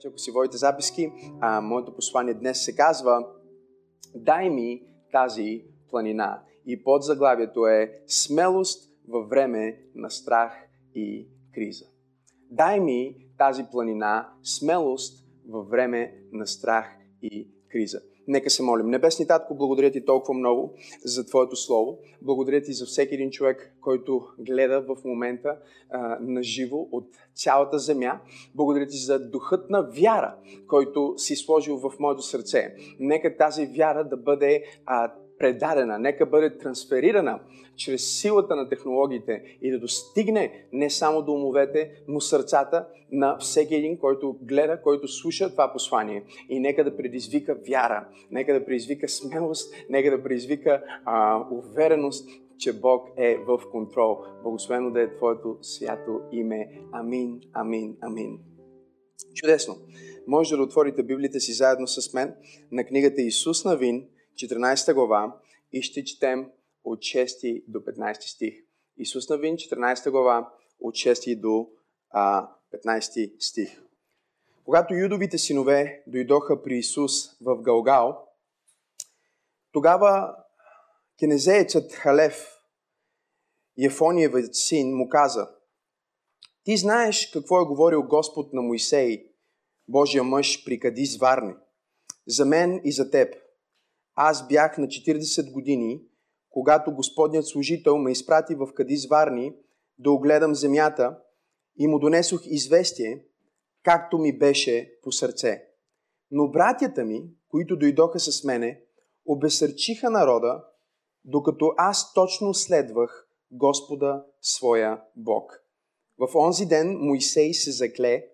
Че ако си водите записки, а, моето послание днес се казва Дай ми тази планина. И под заглавието е Смелост във време на страх и криза. Дай ми тази планина, смелост във време на страх и криза. Нека се молим. Небесни Татко, благодаря ти толкова много за Твоето Слово. Благодаря ти за всеки един човек, който гледа в момента а, на от цялата земя. Благодаря ти за духът на вяра, който си сложил в моето сърце. Нека тази вяра да бъде а, предадена, нека бъде трансферирана чрез силата на технологиите и да достигне не само до умовете, но сърцата на всеки един, който гледа, който слуша това послание. И нека да предизвика вяра, нека да предизвика смелост, нека да предизвика а, увереност, че Бог е в контрол. Благословено да е Твоето свято име. Амин, амин, амин. Чудесно! Може да отворите Библията си заедно с мен на книгата Исус Навин, 14 глава и ще четем от 6 до 15 стих. Исус Навин, 14 глава, от 6 до а, 15 стих. Когато юдовите синове дойдоха при Исус в Галгал, тогава кенезеецът Халев, Ефониевът син, му каза, ти знаеш какво е говорил Господ на Моисей, Божия мъж при Кадис Варни, за мен и за теб – аз бях на 40 години, когато Господният служител ме изпрати в Кадис Варни да огледам земята и му донесох известие, както ми беше по сърце. Но братята ми, които дойдоха с мене, обесърчиха народа, докато аз точно следвах Господа своя Бог. В онзи ден Моисей се закле,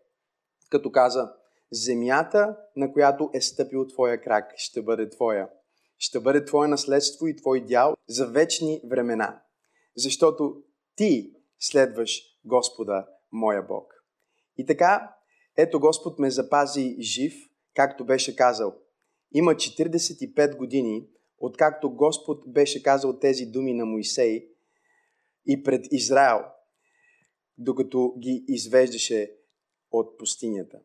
като каза, земята, на която е стъпил твоя крак, ще бъде твоя ще бъде твое наследство и твой дял за вечни времена, защото ти следваш Господа, моя Бог. И така, ето Господ ме запази жив, както беше казал. Има 45 години, откакто Господ беше казал тези думи на Моисей и пред Израел, докато ги извеждаше от пустинята.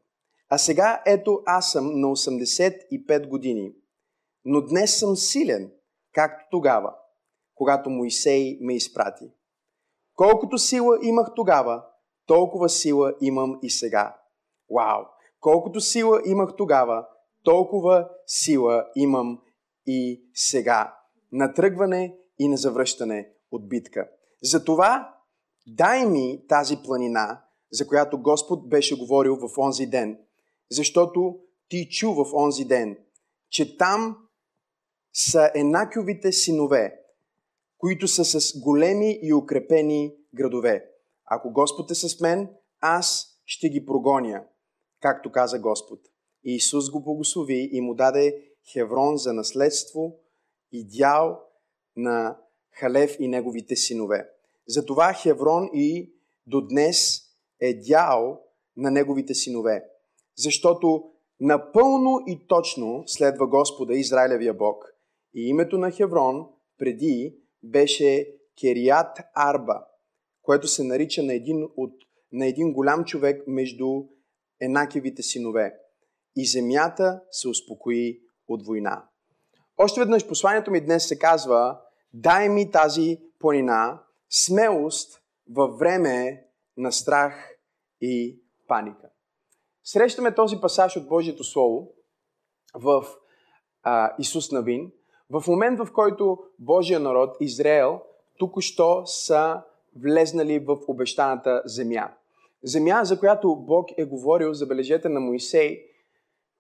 А сега ето аз съм на 85 години – но днес съм силен, както тогава, когато Моисей ме изпрати. Колкото сила имах тогава, толкова сила имам и сега. Вау! Колкото сила имах тогава, толкова сила имам и сега. На тръгване и на завръщане от битка. Затова дай ми тази планина, за която Господ беше говорил в онзи ден, защото ти чу в онзи ден, че там са Енакиовите синове, които са с големи и укрепени градове. Ако Господ е с мен, аз ще ги прогоня, както каза Господ. И Исус го благослови и му даде Хеврон за наследство и дял на Халев и неговите синове. Затова Хеврон и до днес е дял на неговите синове. Защото напълно и точно следва Господа, Израилевия Бог, и името на Хеврон преди беше Керият Арба, което се нарича на един, от, на един голям човек между Енакевите синове. И земята се успокои от война. Още веднъж посланието ми днес се казва Дай ми тази планина, смелост във време на страх и паника. Срещаме този пасаж от Божието Слово в а, Исус Навин, в момент, в който Божия народ, Израел, току-що са влезнали в обещаната земя. Земя, за която Бог е говорил, забележете на Моисей,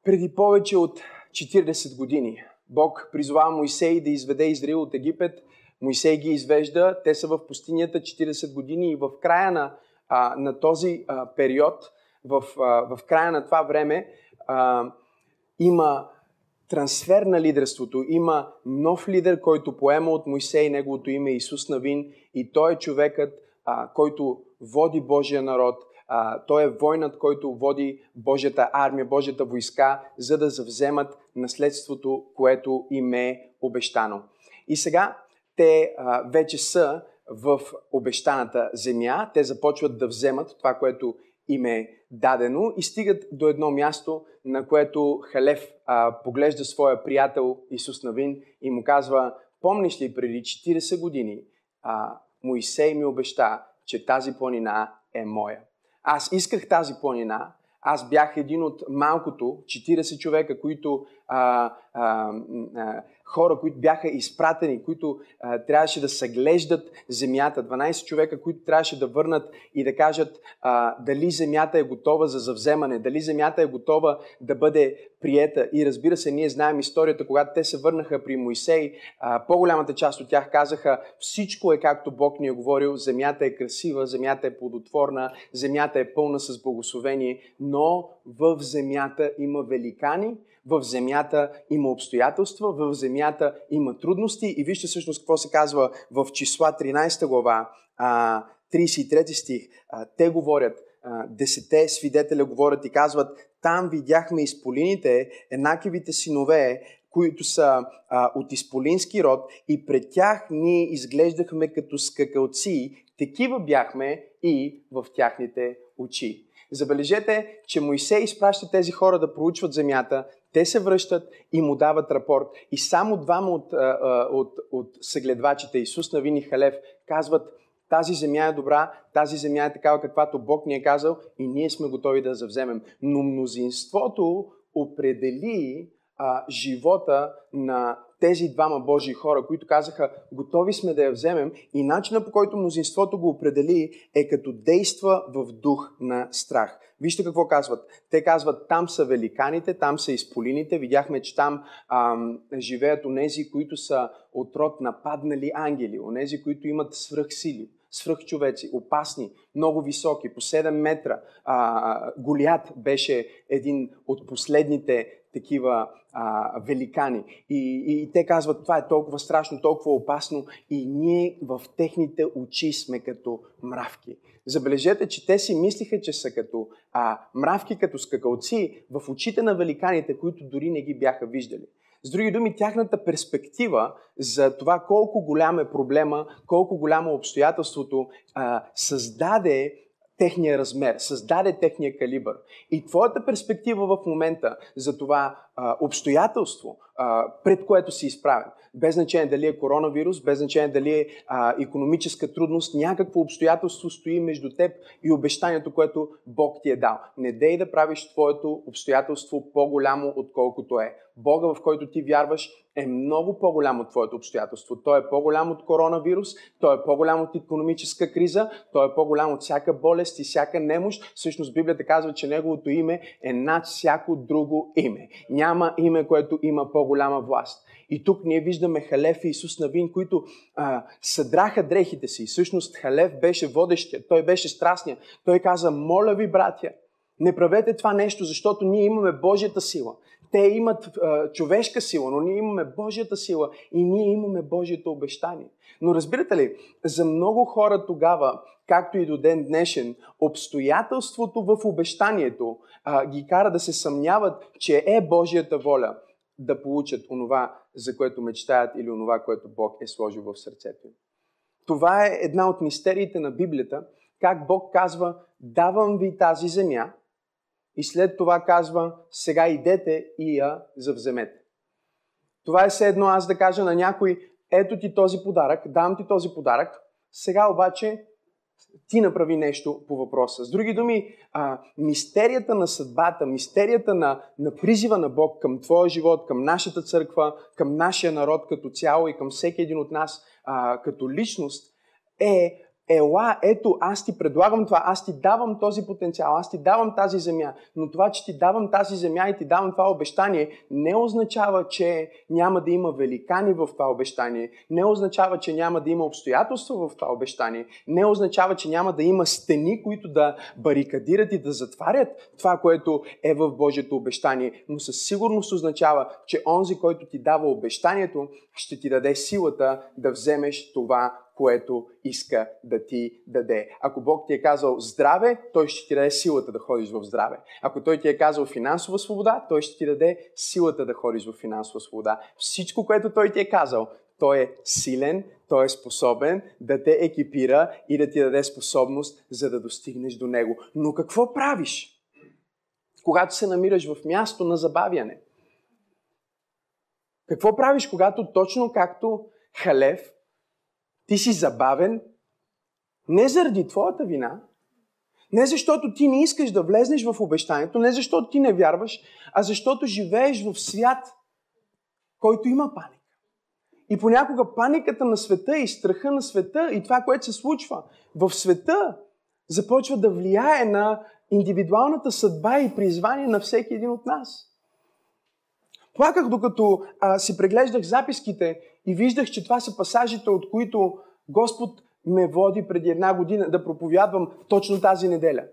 преди повече от 40 години. Бог призвава Моисей да изведе Израил от Египет. Моисей ги извежда. Те са в пустинята 40 години и в края на, а, на този а, период, в, а, в края на това време, а, има трансфер на лидерството. Има нов лидер, който поема от Моисей, неговото име Исус Навин и той е човекът, а, който води Божия народ. А, той е войнат, който води Божията армия, Божията войска, за да завземат наследството, което им е обещано. И сега те а, вече са в обещаната земя, те започват да вземат това, което им е дадено и стигат до едно място, на което Халев а, поглежда своя приятел Исус Навин и му казва, помниш ли преди 40 години а, Моисей ми обеща, че тази планина е моя. Аз исках тази планина, аз бях един от малкото 40 човека, които а, а, а, хора, които бяха изпратени, които а, трябваше да съглеждат земята, 12 човека, които трябваше да върнат и да кажат а, дали земята е готова за завземане, дали земята е готова да бъде приета. И разбира се, ние знаем историята, когато те се върнаха при Моисей, а, по-голямата част от тях казаха, всичко е както Бог ни е говорил, земята е красива, земята е плодотворна, земята е пълна с благословение, но в земята има великани, в земята има обстоятелства, в земята има трудности и вижте всъщност какво се казва в числа 13 глава, 33 стих. Те говорят, десете свидетеля говорят и казват, там видяхме изполините, еднакивите синове, които са а, от изполински род и пред тях ние изглеждахме като скакалци, такива бяхме и в тяхните очи. Забележете, че Моисей изпраща тези хора да проучват земята, те се връщат и му дават рапорт. И само двама от, от, от съгледвачите, Исус Навин и Халев, казват, тази земя е добра, тази земя е такава, каквато Бог ни е казал и ние сме готови да завземем. Но мнозинството определи а, живота на тези двама Божии хора, които казаха, готови сме да я вземем и начина по който мнозинството го определи е като действа в дух на страх. Вижте какво казват. Те казват, там са великаните, там са изполините. Видяхме, че там ам, живеят онези, които са от род нападнали ангели, онези, които имат свръхсили свръхчовеци, опасни, много високи, по 7 метра. А, Голят беше един от последните такива а, великани. И, и, и те казват, това е толкова страшно, толкова опасно и ние в техните очи сме като мравки. Забележете, че те си мислиха, че са като а, мравки, като скакалци в очите на великаните, които дори не ги бяха виждали. С други думи, тяхната перспектива за това колко голям е проблема, колко голямо обстоятелството а, създаде техния размер, създаде техния калибър. И твоята перспектива в момента за това а, обстоятелство, пред което си изправен, без значение дали е коронавирус, без значение дали е а, економическа трудност, някакво обстоятелство стои между теб и обещанието, което Бог ти е дал. Не дей да правиш твоето обстоятелство по-голямо, отколкото е. Бога, в който ти вярваш, е много по-голям от твоето обстоятелство. Той е по-голям от коронавирус, той е по-голям от економическа криза, той е по-голям от всяка болест и всяка немощ. Всъщност Библията казва, че неговото име е над всяко друго име. Няма име, което има по-голяма власт. И тук ние виждаме Халев и Исус Навин, които а, съдраха дрехите си. Всъщност Халев беше водещия, той беше страстния. Той каза, моля ви, братя, не правете това нещо, защото ние имаме Божията сила. Те имат а, човешка сила, но ние имаме Божията сила и ние имаме Божието обещание. Но разбирате ли, за много хора тогава, както и до ден днешен, обстоятелството в обещанието а, ги кара да се съмняват, че е Божията воля да получат онова, за което мечтаят или онова, което Бог е сложил в сърцето им. Това е една от мистериите на Библията, как Бог казва, давам ви тази земя, и след това казва, сега идете и я завземете. Това е все едно аз да кажа на някой, ето ти този подарък, дам ти този подарък, сега обаче ти направи нещо по въпроса. С други думи, а, мистерията на съдбата, мистерията на, на призива на Бог към твоя живот, към нашата църква, към нашия народ като цяло и към всеки един от нас а, като личност е ела, ето, аз ти предлагам това, аз ти давам този потенциал, аз ти давам тази земя, но това, че ти давам тази земя и ти давам това обещание, не означава, че няма да има великани в това обещание, не означава, че няма да има обстоятелства в това обещание, не означава, че няма да има стени, които да барикадират и да затварят това, което е в Божието обещание, но със сигурност означава, че онзи, който ти дава обещанието, ще ти даде силата да вземеш това, което иска да ти даде. Ако Бог ти е казал здраве, Той ще ти даде силата да ходиш в здраве. Ако Той ти е казал финансова свобода, Той ще ти даде силата да ходиш в финансова свобода. Всичко, което Той ти е казал, той е силен, той е способен да те екипира и да ти даде способност, за да достигнеш до него. Но какво правиш? когато се намираш в място на забавяне. Какво правиш, когато точно както Халев, ти си забавен, не заради твоята вина, не защото ти не искаш да влезнеш в обещанието, не защото ти не вярваш, а защото живееш в свят, който има паника. И понякога паниката на света и страха на света и това, което се случва в света, започва да влияе на индивидуалната съдба и призвание на всеки един от нас. Плаках докато а, си преглеждах записките и виждах, че това са пасажите, от които Господ ме води преди една година да проповядвам точно тази неделя.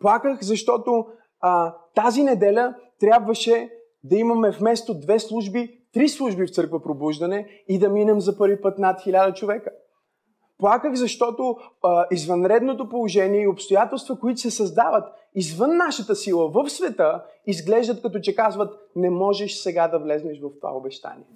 Плаках, защото а, тази неделя трябваше да имаме вместо две служби, три служби в църква пробуждане и да минем за първи път над хиляда човека. Плаках, защото а, извънредното положение и обстоятелства, които се създават извън нашата сила в света, изглеждат като че казват, не можеш сега да влезнеш в това обещание.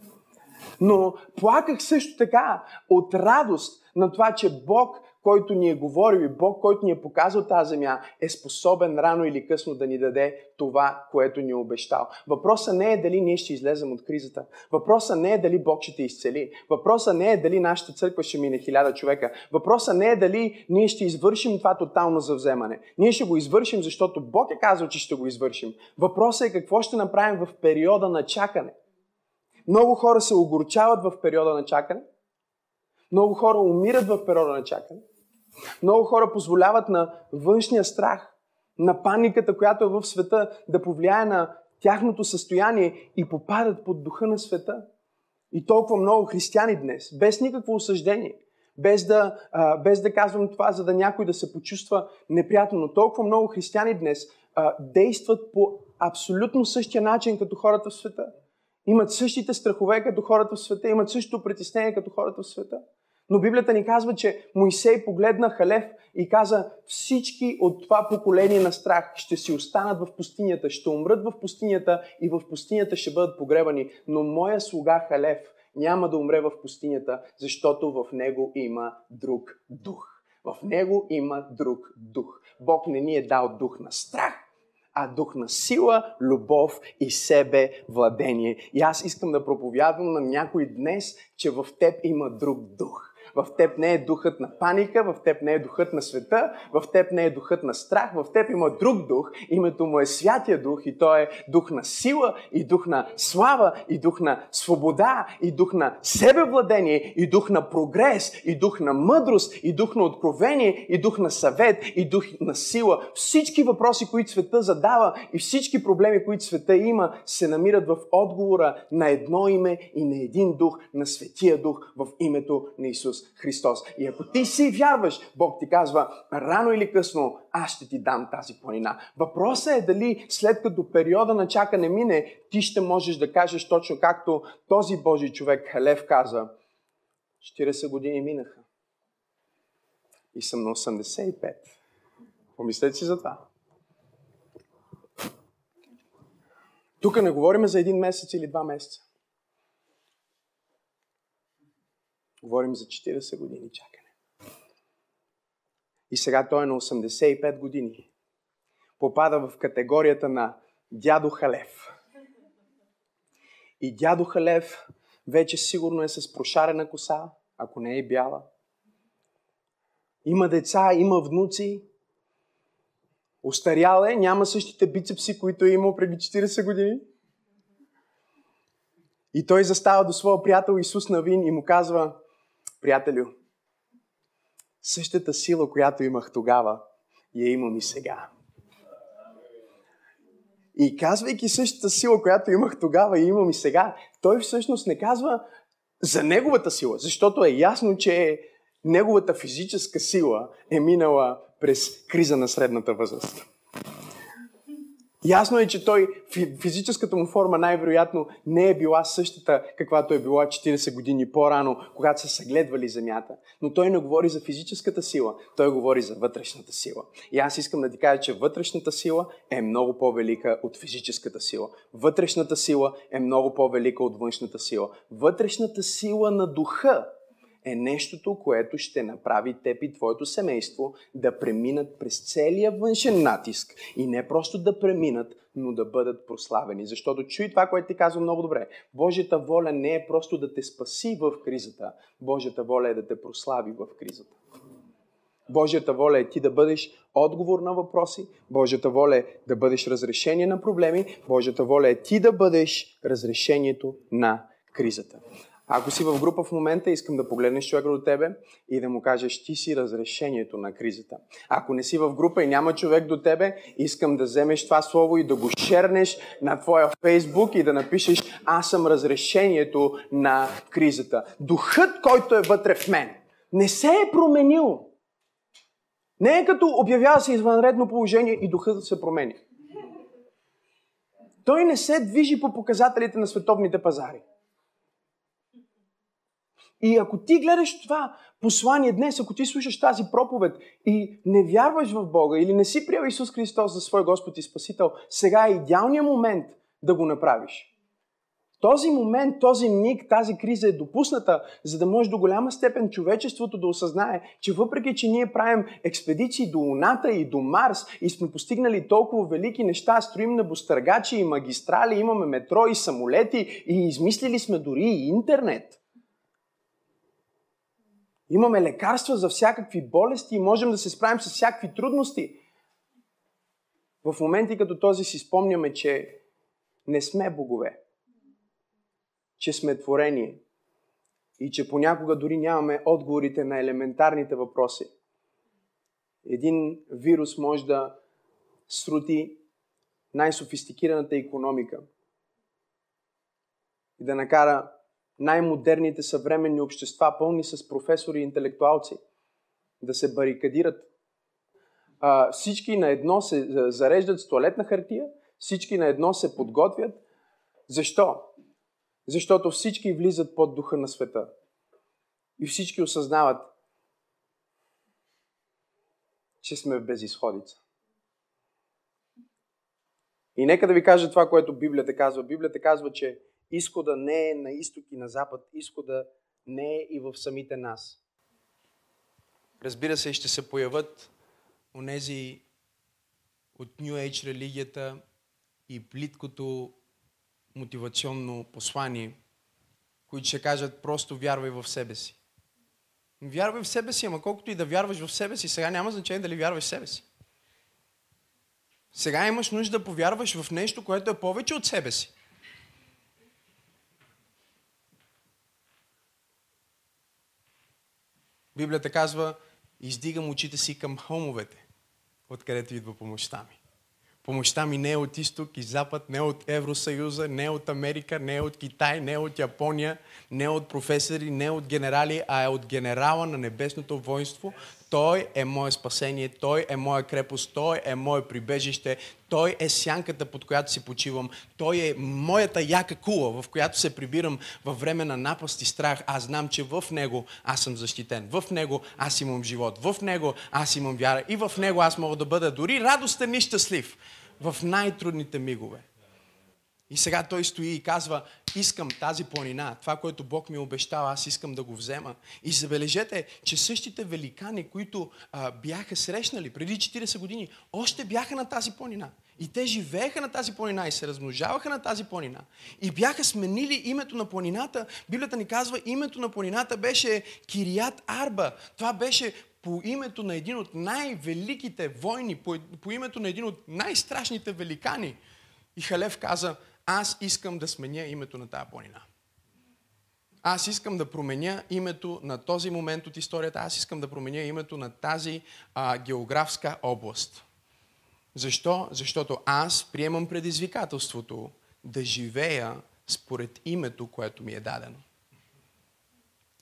Но плаках също така от радост на това, че Бог който ни е говорил и Бог, който ни е показал тази земя, е способен рано или късно да ни даде това, което ни е обещал. Въпросът не е дали ние ще излезем от кризата. Въпросът не е дали Бог ще те изцели. Въпросът не е дали нашата църква ще мине хиляда човека. Въпросът не е дали ние ще извършим това тотално завземане. Ние ще го извършим, защото Бог е казал, че ще го извършим. Въпросът е какво ще направим в периода на чакане. Много хора се огорчават в периода на чакане. Много хора умират в периода на чакане. Много хора позволяват на външния страх, на паниката, която е в света, да повлияе на тяхното състояние и попадат под духа на света. И толкова много християни днес, без никакво осъждение, без да, а, без да казвам това, за да някой да се почувства неприятно, но толкова много християни днес а, действат по абсолютно същия начин като хората в света. Имат същите страхове като хората в света, имат същото притеснение като хората в света. Но Библията ни казва, че Моисей погледна Халев и каза, всички от това поколение на страх ще си останат в пустинята, ще умрат в пустинята и в пустинята ще бъдат погребани. Но моя слуга Халев няма да умре в пустинята, защото в него има друг дух. В него има друг дух. Бог не ни е дал дух на страх, а дух на сила, любов и себе владение. И аз искам да проповядвам на някой днес, че в теб има друг дух. В теб не е духът на паника, в теб не е духът на света, в теб не е духът на страх, в теб има друг дух, името му е Святия Дух и той е дух на сила и дух на слава и дух на свобода и дух на себевладение и дух на прогрес и дух на мъдрост и дух на откровение и дух на съвет и дух на сила. Всички въпроси, които света задава и всички проблеми, които света има, се намират в отговора на едно име и на един дух, на Светия Дух в името на Исус Христос. И ако ти си вярваш, Бог ти казва, рано или късно аз ще ти дам тази планина. Въпросът е дали след като периода на чакане мине, ти ще можеш да кажеш точно както този Божий човек Халев каза. 40 години минаха. И съм на 85. Помислете си за това. Тук не говорим за един месец или два месеца. Говорим за 40 години чакане. И сега той е на 85 години. Попада в категорията на дядо Халев. И дядо Халев вече сигурно е с прошарена коса, ако не е бяла. Има деца, има внуци. Остарял е, няма същите бицепси, които е имал преди 40 години. И той застава до своя приятел Исус Навин и му казва, Приятелю, същата сила, която имах тогава, я имам и сега. И казвайки същата сила, която имах тогава и имам и сега, той всъщност не казва за неговата сила, защото е ясно, че неговата физическа сила е минала през криза на средната възраст. Ясно е, че той, физическата му форма най-вероятно не е била същата, каквато е била 40 години по-рано, когато са съгледвали земята. Но той не говори за физическата сила, той говори за вътрешната сила. И аз искам да ти кажа, че вътрешната сила е много по-велика от физическата сила. Вътрешната сила е много по-велика от външната сила. Вътрешната сила на духа е нещото, което ще направи теб и твоето семейство да преминат през целия външен натиск и не просто да преминат, но да бъдат прославени. Защото чуй това, което ти казва много добре. Божията воля не е просто да те спаси в кризата. Божията воля е да те прослави в кризата. Божията воля е ти да бъдеш отговор на въпроси. Божията воля е да бъдеш разрешение на проблеми. Божията воля е ти да бъдеш разрешението на кризата. Ако си в група в момента, искам да погледнеш човека до тебе и да му кажеш, ти си разрешението на кризата. Ако не си в група и няма човек до тебе, искам да вземеш това слово и да го шернеш на твоя фейсбук и да напишеш, аз съм разрешението на кризата. Духът, който е вътре в мен, не се е променил. Не е като обявява се извънредно положение и духът се промени. Той не се движи по показателите на световните пазари. И ако ти гледаш това послание днес, ако ти слушаш тази проповед и не вярваш в Бога или не си приел Исус Христос за свой Господ и Спасител, сега е идеалният момент да го направиш. Този момент, този миг, тази криза е допусната, за да може до голяма степен човечеството да осъзнае, че въпреки, че ние правим експедиции до Луната и до Марс и сме постигнали толкова велики неща, строим небостъргачи и магистрали, имаме метро и самолети и измислили сме дори и интернет. Имаме лекарства за всякакви болести и можем да се справим с всякакви трудности. В моменти като този си спомняме, че не сме богове че сме творение и че понякога дори нямаме отговорите на елементарните въпроси. Един вирус може да срути най-софистикираната економика и да накара най-модерните съвременни общества, пълни с професори и интелектуалци, да се барикадират. А, всички на едно се зареждат с туалетна хартия, всички на едно се подготвят. Защо? Защото всички влизат под духа на света. И всички осъзнават, че сме в безисходица. И нека да ви кажа това, което Библията казва. Библията казва, че изхода не е на изток и на запад, изхода не е и в самите нас. Разбира се, ще се появят онези от New Age религията и плиткото мотивационно послание, които ще кажат просто вярвай в себе си. Вярвай в себе си, ама колкото и да вярваш в себе си, сега няма значение дали вярваш в себе си. Сега имаш нужда да повярваш в нещо, което е повече от себе си. Библията казва, издигам очите си към хълмовете, откъдето идва помощта ми. Помощта ми не е от изток и запад, не е от Евросъюза, не е от Америка, не е от Китай, не е от Япония, не от професори, не от генерали, а е от генерала на небесното воинство. Той е мое спасение, Той е моя крепост, Той е мое прибежище, Той е сянката, под която си почивам, Той е моята яка кула, в която се прибирам във време на напаст и страх. Аз знам, че в Него аз съм защитен, в Него аз имам живот, в Него аз имам вяра и в Него аз мога да бъда дори радостен и щастлив в най-трудните мигове. И сега той стои и казва, искам тази планина, това, което Бог ми обещава, аз искам да го взема. И забележете, че същите великани, които а, бяха срещнали преди 40 години, още бяха на тази планина. И те живееха на тази планина и се размножаваха на тази планина. И бяха сменили името на планината. Библията ни казва, името на планината беше Кирият Арба. Това беше по името на един от най-великите войни, по, по името на един от най-страшните великани. И Халев каза, аз искам да сменя името на тази планина. Аз искам да променя името на този момент от историята, аз искам да променя името на тази а, географска област. Защо? Защото аз приемам предизвикателството да живея според името, което ми е дадено.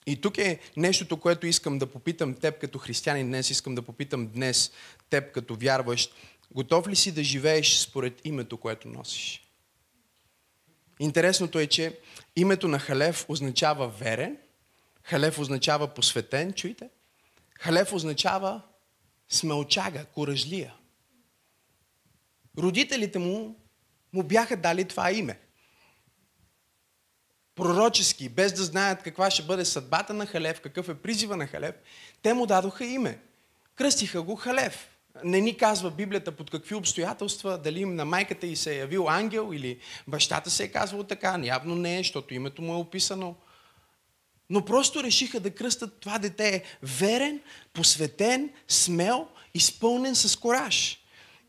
И тук е нещото, което искам да попитам теб като християнин днес, искам да попитам днес теб като вярващ. Готов ли си да живееш според името, което носиш? Интересното е, че името на Халев означава верен, Халев означава посветен, чуйте. Халев означава смелчага, коражлия. Родителите му му бяха дали това име. пророчески, без да знаят каква ще бъде съдбата на Халев, какъв е призива на Халев, те му дадоха име. Кръстиха го Халев. Не ни казва Библията под какви обстоятелства, дали на майката й се е явил ангел или бащата се е казвал така. Явно не е, защото името му е описано. Но просто решиха да кръстат това дете е верен, посветен, смел, изпълнен с кораж.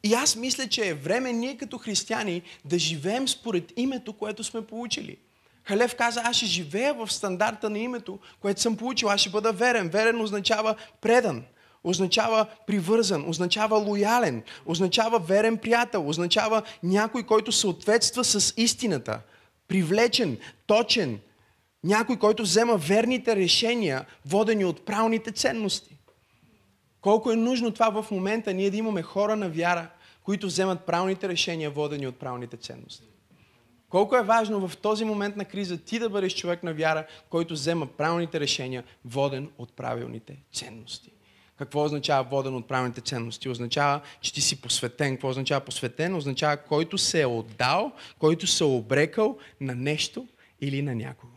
И аз мисля, че е време ние като християни да живеем според името, което сме получили. Халев каза, аз ще живея в стандарта на името, което съм получил. Аз ще бъда верен. Верен означава предан означава привързан, означава лоялен, означава верен приятел, означава някой, който съответства с истината, привлечен, точен, някой, който взема верните решения, водени от правните ценности. Колко е нужно това в момента ние да имаме хора на вяра, които вземат правилните решения, водени от правилните ценности. Колко е важно в този момент на криза ти да бъдеш човек на вяра, който взема правилните решения, воден от правилните ценности. Какво означава воден от правилните ценности? Означава, че ти си посветен. Какво означава посветен? Означава, който се е отдал, който се е обрекал на нещо или на някого.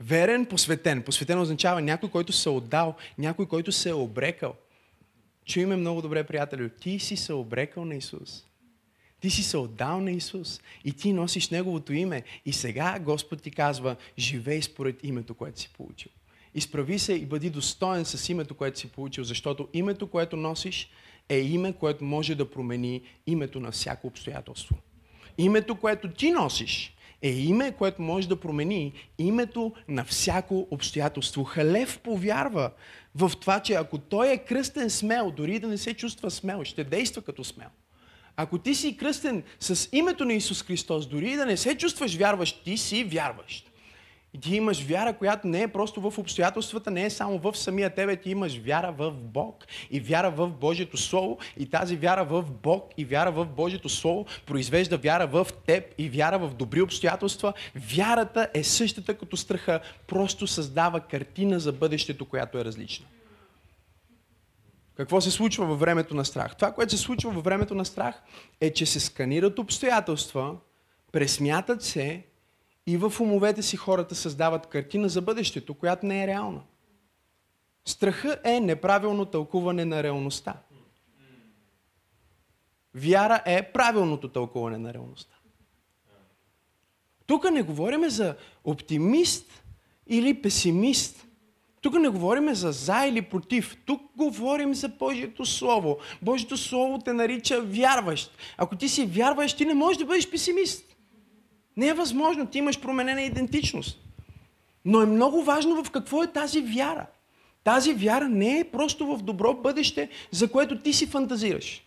Верен, посветен. Посветен означава някой, който се е отдал, някой, който се е обрекал. Чуй ме много добре, приятели. Ти си се обрекал на Исус. Ти си се отдал на Исус и ти носиш Неговото име. И сега Господ ти казва, живей според името, което си получил. Изправи се и бъди достоен с името, което си получил, защото името, което носиш, е име, което може да промени името на всяко обстоятелство. Името, което ти носиш, е име, което може да промени името на всяко обстоятелство. Халев повярва в това, че ако той е кръстен смел, дори да не се чувства смел, ще действа като смел. Ако ти си кръстен с името на Исус Христос, дори да не се чувстваш вярващ, ти си вярващ. И ти имаш вяра, която не е просто в обстоятелствата, не е само в самия тебе, ти имаш вяра в Бог и вяра в Божието Слово. И тази вяра в Бог и вяра в Божието Слово произвежда вяра в теб и вяра в добри обстоятелства. Вярата е същата като страха, просто създава картина за бъдещето, която е различна. Какво се случва във времето на страх? Това, което се случва във времето на страх, е, че се сканират обстоятелства, пресмятат се и в умовете си хората създават картина за бъдещето, която не е реална. Страха е неправилно тълкуване на реалността. Вяра е правилното тълкуване на реалността. Тук не говорим за оптимист или песимист. Тук не говорим за за или против. Тук говорим за Божието Слово. Божието Слово те нарича вярващ. Ако ти си вярващ, ти не можеш да бъдеш песимист. Не е възможно, ти имаш променена идентичност. Но е много важно в какво е тази вяра. Тази вяра не е просто в добро бъдеще, за което ти си фантазираш.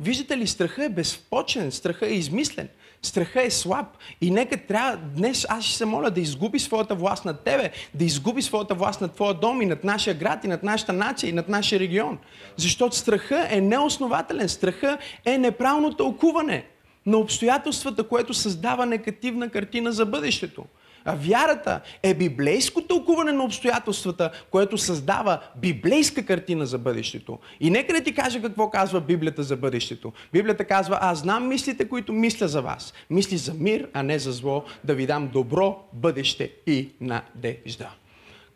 Виждате ли, страха е безпочен, страха е измислен, страха е слаб. И нека трябва днес, аз ще се моля да изгуби своята власт над тебе, да изгуби своята власт над твоя дом и над нашия град и над нашата нация и над нашия регион. Защото страха е неоснователен, страха е неправилно тълкуване на обстоятелствата, което създава негативна картина за бъдещето. А вярата е библейско тълкуване на обстоятелствата, което създава библейска картина за бъдещето. И нека да ти кажа какво казва Библията за бъдещето. Библията казва, аз знам мислите, които мисля за вас. Мисли за мир, а не за зло, да ви дам добро бъдеще и надежда.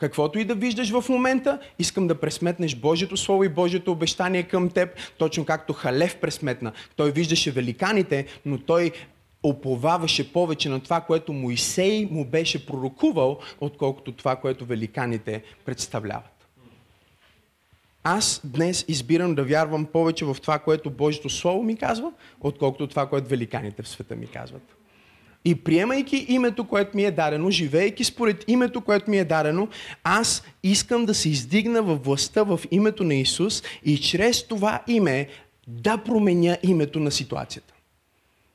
Каквото и да виждаш в момента, искам да пресметнеш Божието Слово и Божието обещание към теб, точно както Халев пресметна. Той виждаше великаните, но той оповаваше повече на това, което Моисей му беше пророкувал, отколкото това, което великаните представляват. Аз днес избирам да вярвам повече в това, което Божието Слово ми казва, отколкото това, което великаните в света ми казват. И приемайки името, което ми е дадено, живеейки според името, което ми е дадено, аз искам да се издигна във властта в името на Исус и чрез това име да променя името на ситуацията.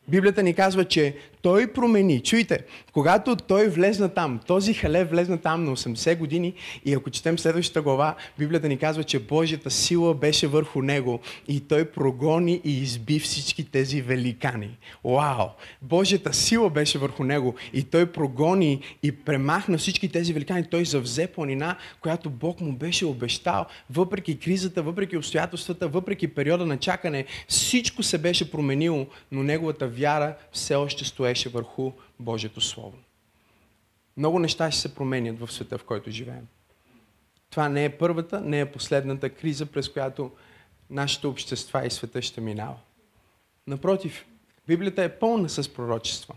Библията ни казва, че той промени. Чуйте, когато той влезна там, този халев влезна там на 80 години и ако четем следващата глава, Библията ни казва, че Божията сила беше върху него и той прогони и изби всички тези великани. Вау! Божията сила беше върху него и той прогони и премахна всички тези великани. Той завзе планина, която Бог му беше обещал, въпреки кризата, въпреки обстоятелствата, въпреки периода на чакане, всичко се беше променило, но неговата вяра все още стоеше върху Божието Слово. Много неща ще се променят в света, в който живеем. Това не е първата, не е последната криза, през която нашите общества и света ще минава. Напротив, Библията е пълна с пророчества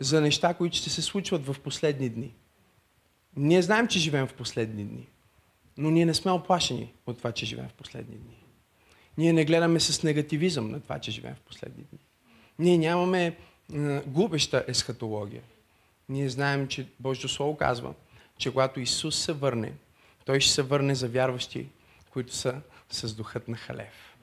за неща, които ще се случват в последни дни. Ние знаем, че живеем в последни дни, но ние не сме оплашени от това, че живеем в последни дни. Ние не гледаме с негативизъм на това, че живеем в последни дни. Ние нямаме губеща есхатология. Ние знаем, че Божието Слово казва, че когато Исус се върне, Той ще се върне за вярващи, които са с духът на Халев.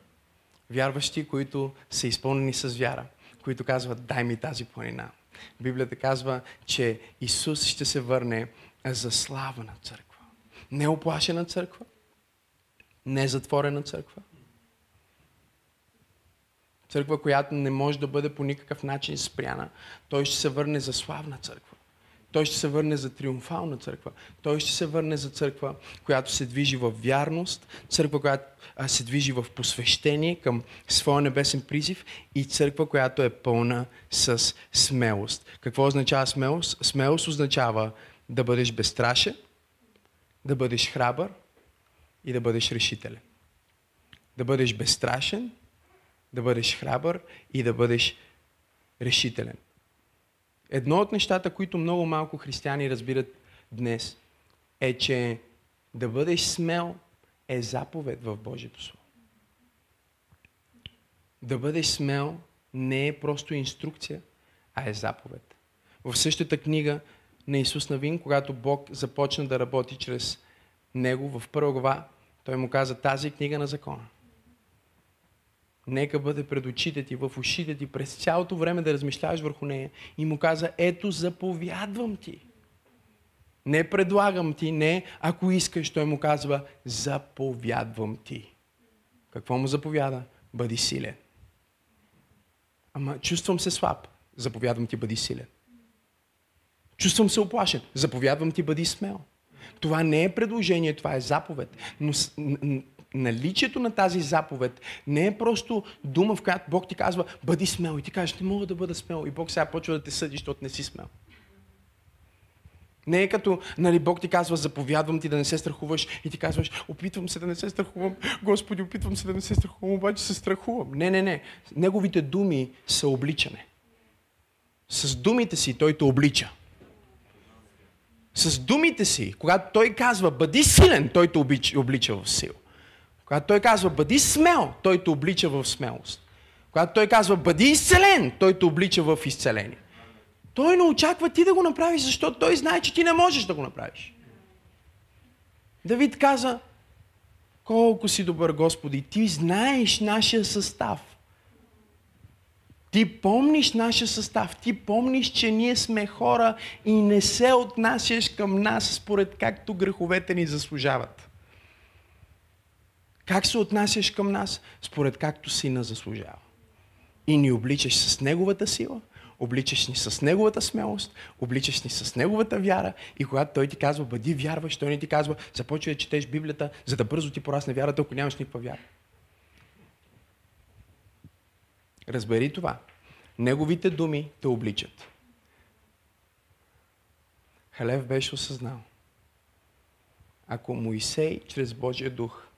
Вярващи, които са изпълнени с вяра, които казват, дай ми тази планина. Библията казва, че Исус ще се върне за слава на църква. Не оплашена църква, не затворена църква. Църква, която не може да бъде по никакъв начин спряна. Той ще се върне за славна църква. Той ще се върне за триумфална църква. Той ще се върне за църква, която се движи в вярност, църква, която се движи в посвещение към своя небесен призив и църква, която е пълна с смелост. Какво означава смелост? Смелост означава да бъдеш безстрашен, да бъдеш храбър и да бъдеш решителен. Да бъдеш безстрашен, да бъдеш храбър и да бъдеш решителен. Едно от нещата, които много малко християни разбират днес, е, че да бъдеш смел е заповед в Божието Слово. Да бъдеш смел не е просто инструкция, а е заповед. В същата книга на Исус Навин, когато Бог започна да работи чрез него в първа глава, той му каза тази книга на закона – нека бъде пред очите ти, в ушите ти, през цялото време да размишляваш върху нея. И му каза, ето заповядвам ти. Не предлагам ти, не, ако искаш, той му казва, заповядвам ти. Какво му заповяда? Бъди силен. Ама чувствам се слаб. Заповядвам ти, бъди силен. Чувствам се оплашен. Заповядвам ти, бъди смел. Това не е предложение, това е заповед. Но наличието на тази заповед не е просто дума, в която Бог ти казва, бъди смел. И ти кажеш, не мога да бъда смел. И Бог сега почва да те съди, защото не си смел. Не е като, нали, Бог ти казва, заповядвам ти да не се страхуваш и ти казваш, опитвам се да не се страхувам, Господи, опитвам се да не се страхувам, обаче се страхувам. Не, не, не. Неговите думи са обличане. С думите си той те облича. С думите си, когато той казва, бъди силен, той те облича в сила. Когато той казва, бъди смел, той те облича в смелост. Когато той казва, бъди изцелен, той те облича в изцеление. Той не очаква ти да го направиш, защото той знае, че ти не можеш да го направиш. Давид каза, колко си добър Господи, ти знаеш нашия състав. Ти помниш нашия състав, ти помниш, че ние сме хора и не се отнасяш към нас според както греховете ни заслужават. Как се отнасяш към нас? Според както сина заслужава. И ни обличаш с неговата сила, обличаш ни с неговата смелост, обличаш ни с неговата вяра и когато той ти казва, бъди вярваш, той не ти казва, започвай да четеш Библията, за да бързо ти порасне вярата, ако нямаш никаква вяра. Разбери това. Неговите думи те обличат. Халев беше осъзнал. Ако Моисей чрез Божия дух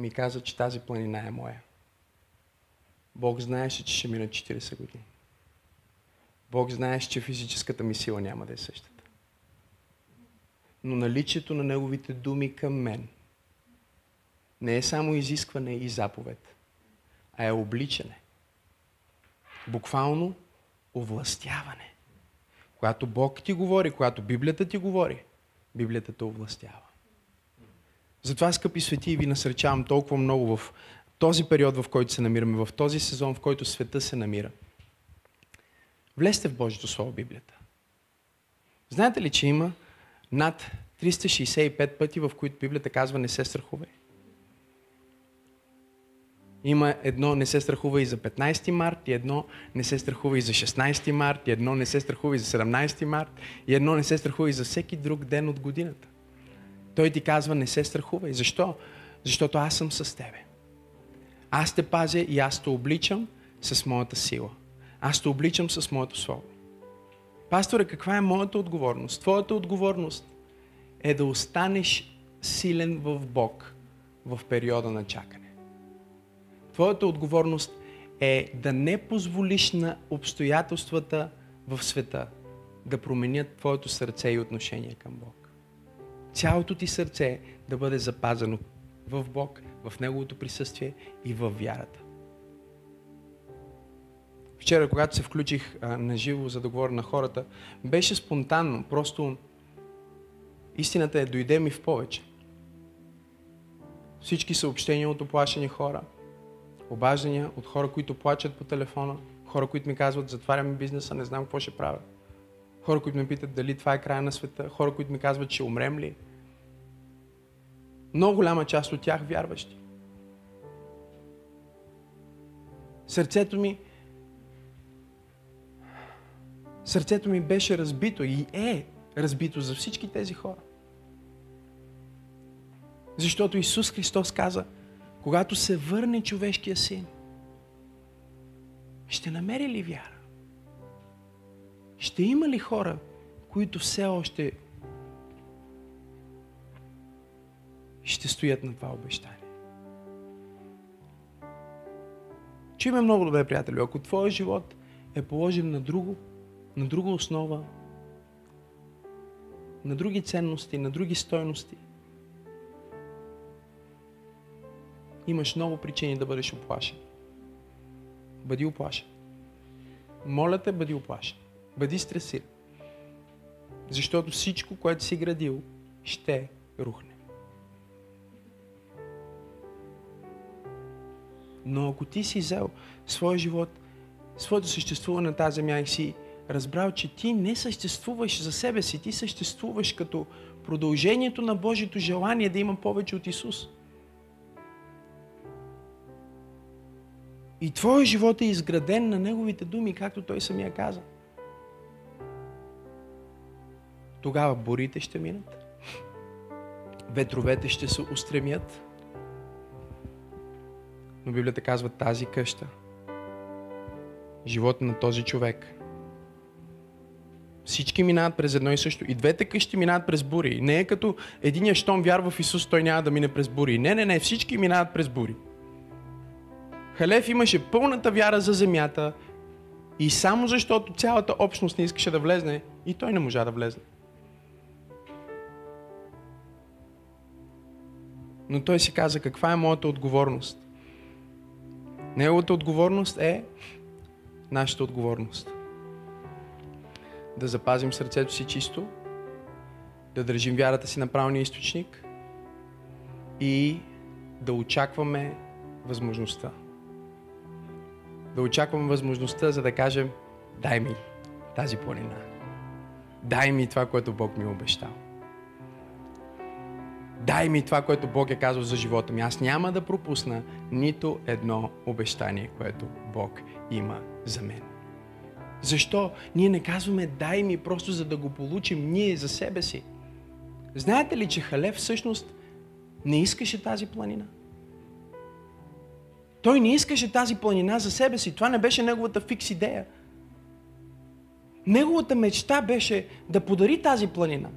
ми каза, че тази планина е моя. Бог знаеше, че ще мина 40 години. Бог знаеше, че физическата ми сила няма да е същата. Но наличието на Неговите думи към мен не е само изискване и заповед, а е обличане. Буквално овластяване. Когато Бог ти говори, когато Библията ти говори, Библията те овластява. Затова, скъпи свети, ви насречавам толкова много в този период, в който се намираме, в този сезон, в който света се намира. Влезте в Божието Слово, Библията. Знаете ли, че има над 365 пъти, в които Библията казва не се страхувай? Има едно не се страхува и за 15 март, и едно не се страхува и за 16 март, и едно не се страхува и за 17 март, и едно не се страхува и за всеки друг ден от годината. Той ти казва, не се страхувай. Защо? Защото аз съм с тебе. Аз те пазя и аз те обличам с моята сила. Аз те обличам с моето слово. Пасторе, каква е моята отговорност? Твоята отговорност е да останеш силен в Бог в периода на чакане. Твоята отговорност е да не позволиш на обстоятелствата в света да променят твоето сърце и отношение към Бог. Цялото ти сърце да бъде запазено в Бог, в Неговото присъствие и в вярата. Вчера, когато се включих на живо, за да на хората, беше спонтанно. Просто истината е, дойде ми в повече. Всички съобщения от оплашени хора, обаждания от хора, които плачат по телефона, хора, които ми казват, затваряме бизнеса, не знам какво ще правя. Хора, които ме питат дали това е края на света, хора, които ми казват, че умрем ли. Много голяма част от тях вярващи. Сърцето ми Сърцето ми беше разбито и е разбито за всички тези хора. Защото Исус Христос каза, когато се върне човешкия син, ще намери ли вяра? Ще има ли хора, които все още ще стоят на това обещание? Чуй много добре, приятели. Ако твоя живот е положен на друго, на друга основа, на други ценности, на други стойности, имаш много причини да бъдеш оплашен. Бъди оплашен. Моля те, бъди оплашен. Бъди стресиран. Защото всичко, което си градил, ще рухне. Но ако ти си взел своя живот, своето съществуване на тази земя и си разбрал, че ти не съществуваш за себе си, ти съществуваш като продължението на Божието желание да има повече от Исус. И твоя живот е изграден на Неговите думи, както Той самия каза. Тогава борите ще минат, ветровете ще се устремят, но Библията казва тази къща, живота на този човек – всички минават през едно и също. И двете къщи минават през бури. Не е като единия, щом вярва в Исус, той няма да мине през бури. Не, не, не, всички минават през бури. Халев имаше пълната вяра за земята и само защото цялата общност не искаше да влезне, и той не можа да влезне. Но той си каза, каква е моята отговорност? Неговата отговорност е нашата отговорност да запазим сърцето си чисто, да държим вярата си на правилния източник и да очакваме възможността. Да очакваме възможността, за да кажем, дай ми тази планина. Дай ми това, което Бог ми е обещал. Дай ми това, което Бог е казал за живота ми. Аз няма да пропусна нито едно обещание, което Бог има за мен. Защо? Ние не казваме дай ми просто за да го получим ние за себе си. Знаете ли, че Халев всъщност не искаше тази планина? Той не искаше тази планина за себе си. Това не беше неговата фикс идея. Неговата мечта беше да подари тази планина.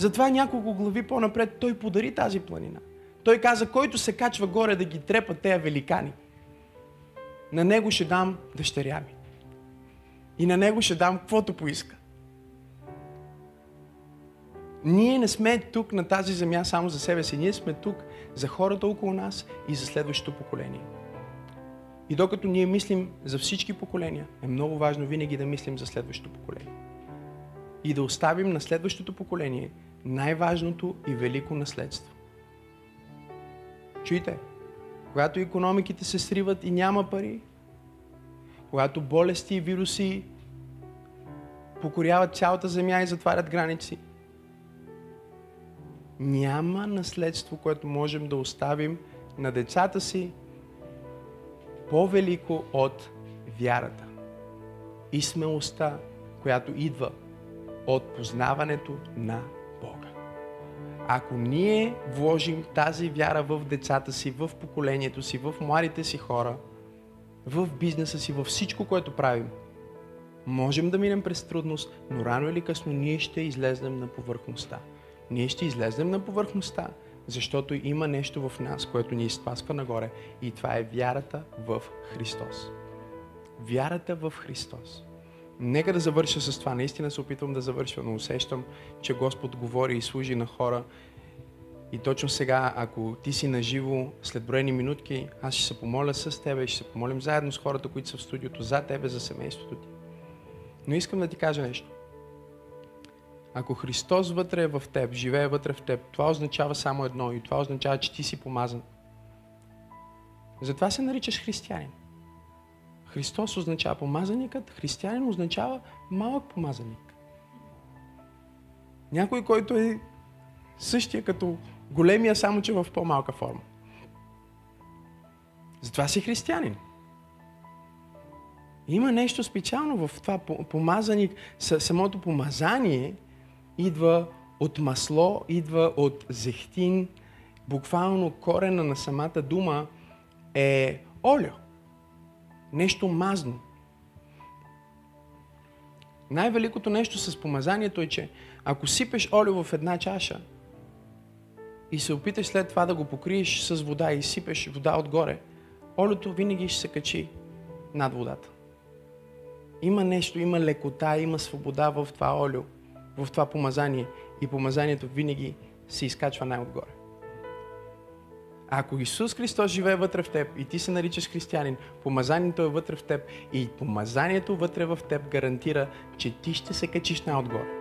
Затова няколко глави по-напред той подари тази планина. Той каза, който се качва горе да ги трепа тея великани, на него ще дам дъщеря ми. И на него ще дам каквото поиска. Ние не сме тук на тази земя само за себе си. Ние сме тук за хората около нас и за следващото поколение. И докато ние мислим за всички поколения, е много важно винаги да мислим за следващото поколение. И да оставим на следващото поколение най-важното и велико наследство. Чуйте, когато економиките се сриват и няма пари, когато болести и вируси покоряват цялата земя и затварят граници. Няма наследство, което можем да оставим на децата си по-велико от вярата и смелостта, която идва от познаването на. Ако ние вложим тази вяра в децата си, в поколението си, в младите си хора – в бизнеса си, във всичко, което правим, Можем да минем през трудност, но рано или късно ние ще излезнем на повърхността. Ние ще излезнем на повърхността, защото има нещо в нас, което ни изтласква нагоре и това е вярата в Христос. Вярата в Христос. Нека да завърша с това. Наистина се опитвам да завърша, но усещам, че Господ говори и служи на хора. И точно сега, ако ти си наживо след броени минутки, аз ще се помоля с тебе и ще се помолим заедно с хората, които са в студиото, за тебе, за семейството ти. Но искам да ти кажа нещо. Ако Христос вътре е в теб, живее вътре в теб, това означава само едно и това означава, че ти си помазан. Затова се наричаш християнин. Христос означава помазаникът, християнин означава малък помазаник. Някой, който е същия като големия, само че в по-малка форма. Затова си християнин. Има нещо специално в това помазаник. Самото помазание идва от масло, идва от зехтин. Буквално корена на самата дума е олио. Нещо мазно. Най-великото нещо с помазанието е, че ако сипеш олио в една чаша и се опиташ след това да го покриеш с вода и сипеш вода отгоре, олиото винаги ще се качи над водата. Има нещо, има лекота, има свобода в това олио, в това помазание. И помазанието винаги се изкачва най-отгоре. Ако Исус Христос живее вътре в теб и ти се наричаш християнин, помазанието е вътре в теб и помазанието вътре в теб гарантира, че ти ще се качиш най-отгоре.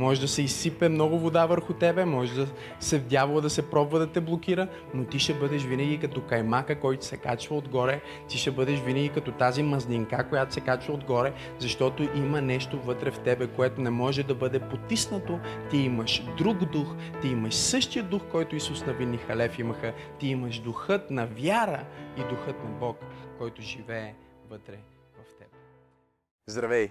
Може да се изсипе много вода върху тебе, може да се вдявало да се пробва да те блокира, но ти ще бъдеш винаги като каймака, който се качва отгоре. Ти ще бъдеш винаги като тази мазнинка, която се качва отгоре, защото има нещо вътре в тебе, което не може да бъде потиснато. Ти имаш друг дух, ти имаш същия дух, който Исус Навин и Халев имаха. Ти имаш духът на вяра и духът на Бог, който живее вътре в теб. Здравей!